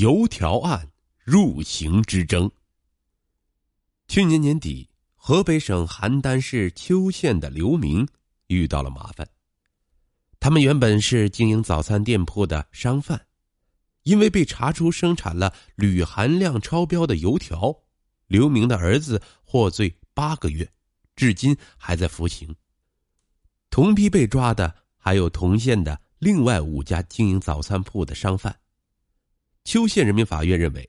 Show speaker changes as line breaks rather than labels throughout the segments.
油条案入刑之争。去年年底，河北省邯郸市邱县的刘明遇到了麻烦。他们原本是经营早餐店铺的商贩，因为被查出生产了铝含量超标的油条，刘明的儿子获罪八个月，至今还在服刑。同批被抓的还有同县的另外五家经营早餐铺的商贩。邱县人民法院认为，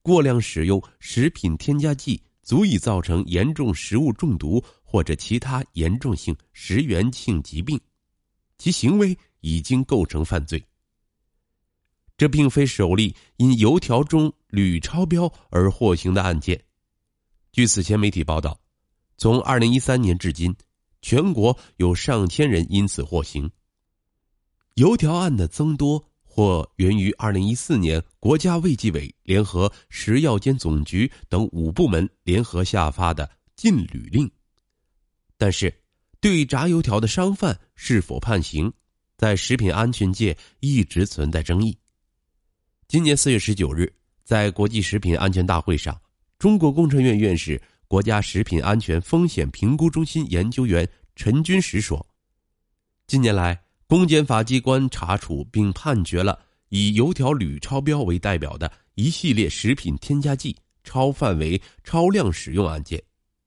过量使用食品添加剂足以造成严重食物中毒或者其他严重性食源性疾病，其行为已经构成犯罪。这并非首例因油条中铝超标而获刑的案件。据此前媒体报道，从二零一三年至今，全国有上千人因此获刑。油条案的增多。或源于二零一四年国家卫计委联合食药监总局等五部门联合下发的禁旅令。但是，对炸油条的商贩是否判刑，在食品安全界一直存在争议。今年四月十九日，在国际食品安全大会上，中国工程院院士、国家食品安全风险评估中心研究员陈军实说：“近年来。”公检法机关查处并判决了以油条铝超标为代表的一系列食品添加剂超范围、超量使用案件，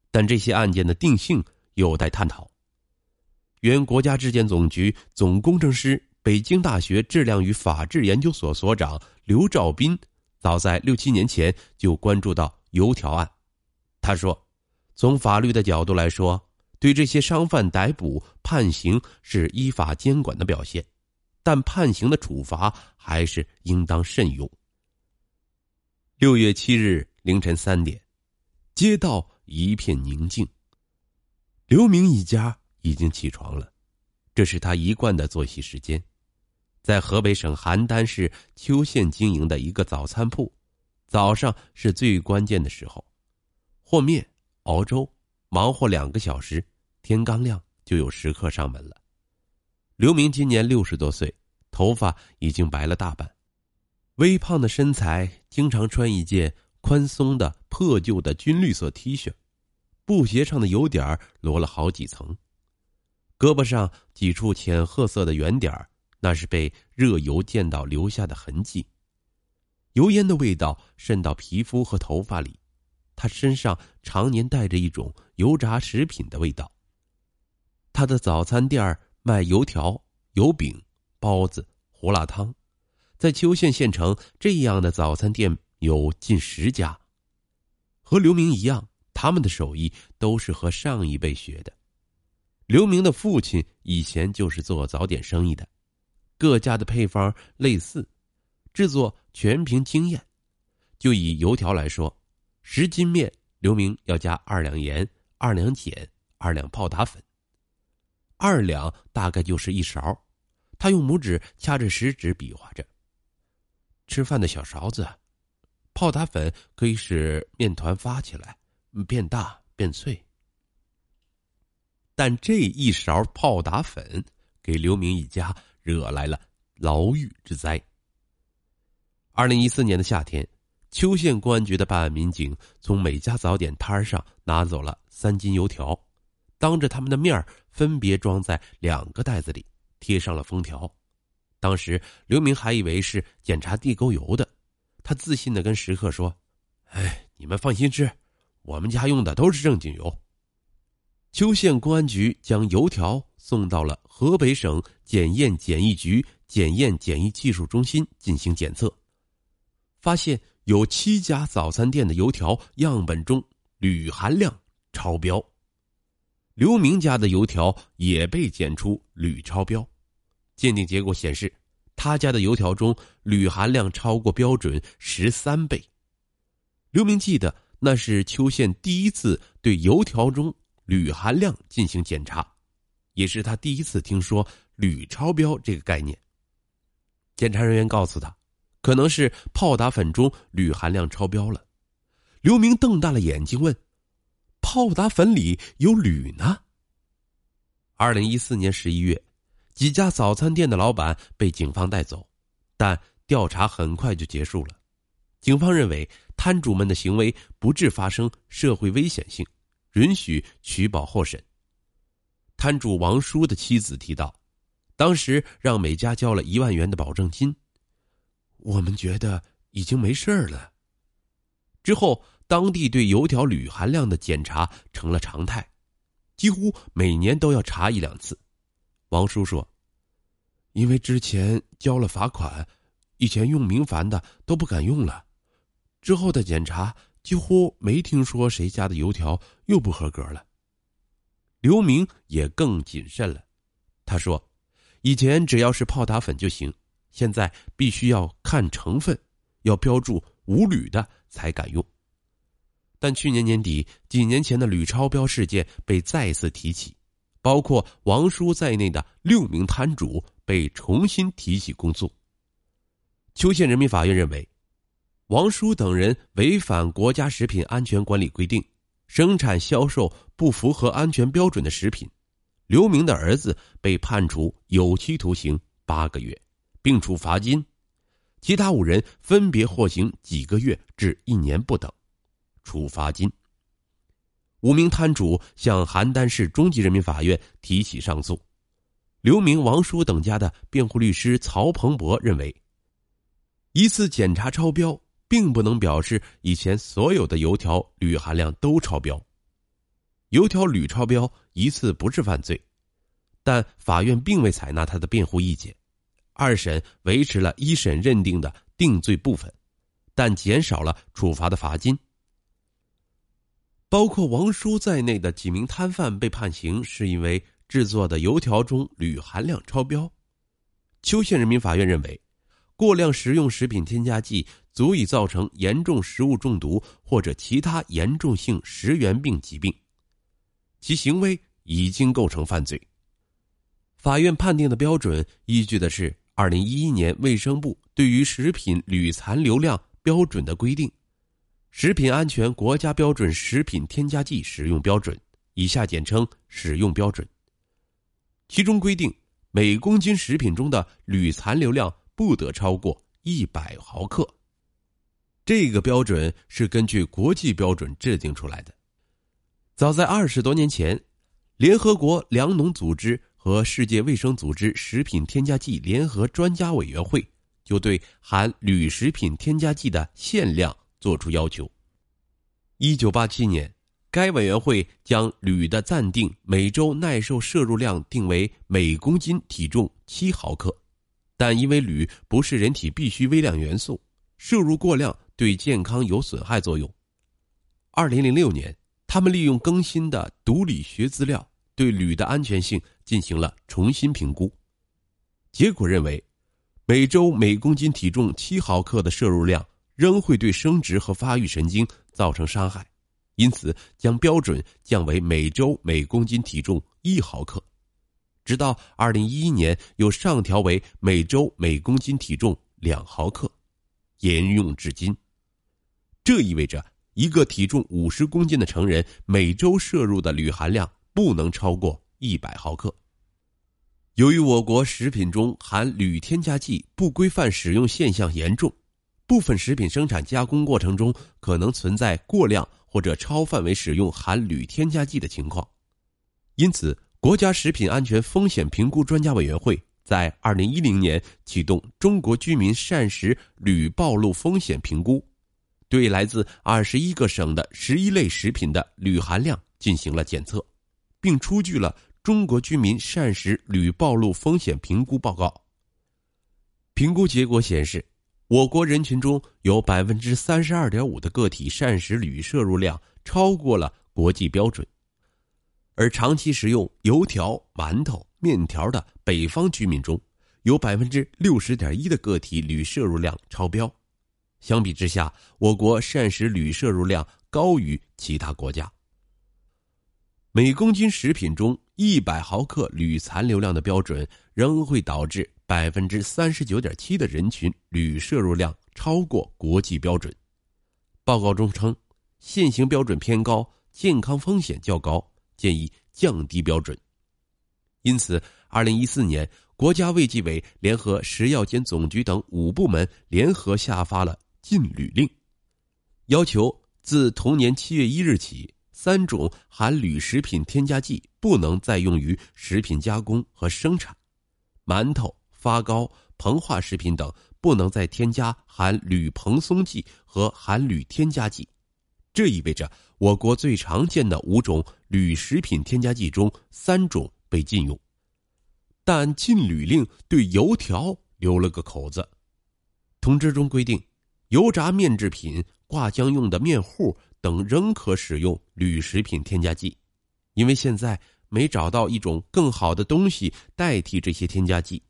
但这些案件的定性有待探讨。原国家质检总局总工程师、北京大学质量与法治研究所所长刘兆斌，早在六七年前就关注到油条案。他说：“从法律的角度来说。”对这些商贩逮捕判刑是依法监管的表现，但判刑的处罚还是应当慎用。六月七日凌晨三点，街道一片宁静。刘明一家已经起床了，这是他一贯的作息时间。在河北省邯郸市邱县经营的一个早餐铺，早上是最关键的时候，和面、熬粥。忙活两个小时，天刚亮就有食客上门了。刘明今年六十多岁，头发已经白了大半，微胖的身材，经常穿一件宽松的破旧的军绿色 T 恤，布鞋上的油点儿摞了好几层，胳膊上几处浅褐色的圆点儿那是被热油溅到留下的痕迹，油烟的味道渗到皮肤和头发里。他身上常年带着一种油炸食品的味道。他的早餐店卖油条、油饼、包子、胡辣汤，在邱县县城这样的早餐店有近十家。和刘明一样，他们的手艺都是和上一辈学的。刘明的父亲以前就是做早点生意的，各家的配方类似，制作全凭经验。就以油条来说。十斤面，刘明要加二两盐、二两碱、二两泡打粉。二两大概就是一勺，他用拇指掐着食指比划着。吃饭的小勺子，泡打粉可以使面团发起来，变大变脆。但这一勺泡打粉，给刘明一家惹来了牢狱之灾。二零一四年的夏天。邱县公安局的办案民警从每家早点摊上拿走了三斤油条，当着他们的面分别装在两个袋子里，贴上了封条。当时刘明还以为是检查地沟油的，他自信的跟食客说：“哎，你们放心吃，我们家用的都是正经油。”邱县公安局将油条送到了河北省检验检疫局检验检疫技术中心进行检测，发现。有七家早餐店的油条样本中铝含量超标，刘明家的油条也被检出铝超标，鉴定结果显示，他家的油条中铝含量超过标准十三倍。刘明记得那是邱县第一次对油条中铝含量进行检查，也是他第一次听说铝超标这个概念。检查人员告诉他。可能是泡打粉中铝含量超标了，刘明瞪大了眼睛问：“泡打粉里有铝呢？”二零一四年十一月，几家早餐店的老板被警方带走，但调查很快就结束了，警方认为摊主们的行为不致发生社会危险性，允许取保候审。摊主王叔的妻子提到，当时让每家交了一万元的保证金，我们觉得已经没事了。之后，当地对油条铝含量的检查成了常态，几乎每年都要查一两次。王叔说：“因为之前交了罚款，以前用明矾的都不敢用了。之后的检查几乎没听说谁家的油条又不合格了。”刘明也更谨慎了，他说：“以前只要是泡打粉就行，现在必须要看成分，要标注无铝的才敢用。”但去年年底，几年前的铝超标事件被再次提起。包括王叔在内的六名摊主被重新提起公诉。邱县人民法院认为，王叔等人违反国家食品安全管理规定，生产销售不符合安全标准的食品。刘明的儿子被判处有期徒刑八个月，并处罚金；其他五人分别获刑几个月至一年不等，处罚金。五名摊主向邯郸市中级人民法院提起上诉。刘明、王叔等家的辩护律师曹鹏博认为，一次检查超标，并不能表示以前所有的油条铝含量都超标。油条铝超标一次不是犯罪，但法院并未采纳他的辩护意见。二审维持了一审认定的定罪部分，但减少了处罚的罚金。包括王叔在内的几名摊贩被判刑，是因为制作的油条中铝含量超标。邱县人民法院认为，过量食用食品添加剂足以造成严重食物中毒或者其他严重性食源病疾病，其行为已经构成犯罪。法院判定的标准依据的是二零一一年卫生部对于食品铝残留量标准的规定。食品安全国家标准食品添加剂使用标准（以下简称使用标准），其中规定，每公斤食品中的铝残留量不得超过一百毫克。这个标准是根据国际标准制定出来的。早在二十多年前，联合国粮农组织和世界卫生组织食品添加剂联合专家委员会就对含铝食品添加剂的限量。作出要求。一九八七年，该委员会将铝的暂定每周耐受摄入量定为每公斤体重七毫克，但因为铝不是人体必需微量元素，摄入过量对健康有损害作用。二零零六年，他们利用更新的毒理学资料，对铝的安全性进行了重新评估，结果认为，每周每公斤体重七毫克的摄入量。仍会对生殖和发育神经造成伤害，因此将标准降为每周每公斤体重一毫克，直到二零一一年又上调为每周每公斤体重两毫克，沿用至今。这意味着一个体重五十公斤的成人每周摄入的铝含量不能超过一百毫克。由于我国食品中含铝添加剂不规范使用现象严重。部分食品生产加工过程中可能存在过量或者超范围使用含铝添加剂的情况，因此，国家食品安全风险评估专家委员会在二零一零年启动中国居民膳食铝暴露风险评估，对来自二十一个省的十一类食品的铝含量进行了检测，并出具了中国居民膳食铝暴露风险评估报告。评估结果显示。我国人群中有百分之三十二点五的个体膳食铝摄入量超过了国际标准，而长期食用油条、馒头、面条的北方居民中，有百分之六十点一的个体铝摄入量超标。相比之下，我国膳食铝摄入量高于其他国家。每公斤食品中一百毫克铝残留量的标准，仍会导致。百分之三十九点七的人群铝摄入量超过国际标准。报告中称，现行标准偏高，健康风险较高，建议降低标准。因此，二零一四年，国家卫计委联合食药监总局等五部门联合下发了《禁铝令，要求自同年七月一日起，三种含铝食品添加剂不能再用于食品加工和生产，馒头、发糕、膨化食品等不能再添加含铝蓬松剂和含铝添加剂。这意味着我国最常见的五种铝食品添加剂中，三种被禁用。但禁铝令对油条留了个口子。通知中规定，油炸面制品、挂浆用的面糊等仍可使用铝食品添加剂，因为现在没找到一种更好的东西代替这些添加剂。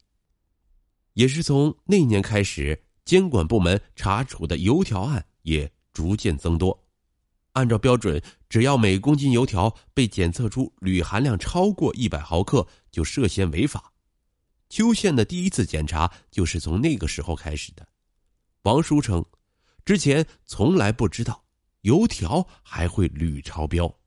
也是从那年开始，监管部门查处的油条案也逐渐增多。按照标准，只要每公斤油条被检测出铝含量超过一百毫克，就涉嫌违法。邱县的第一次检查就是从那个时候开始的。王叔称，之前从来不知道油条还会铝超标。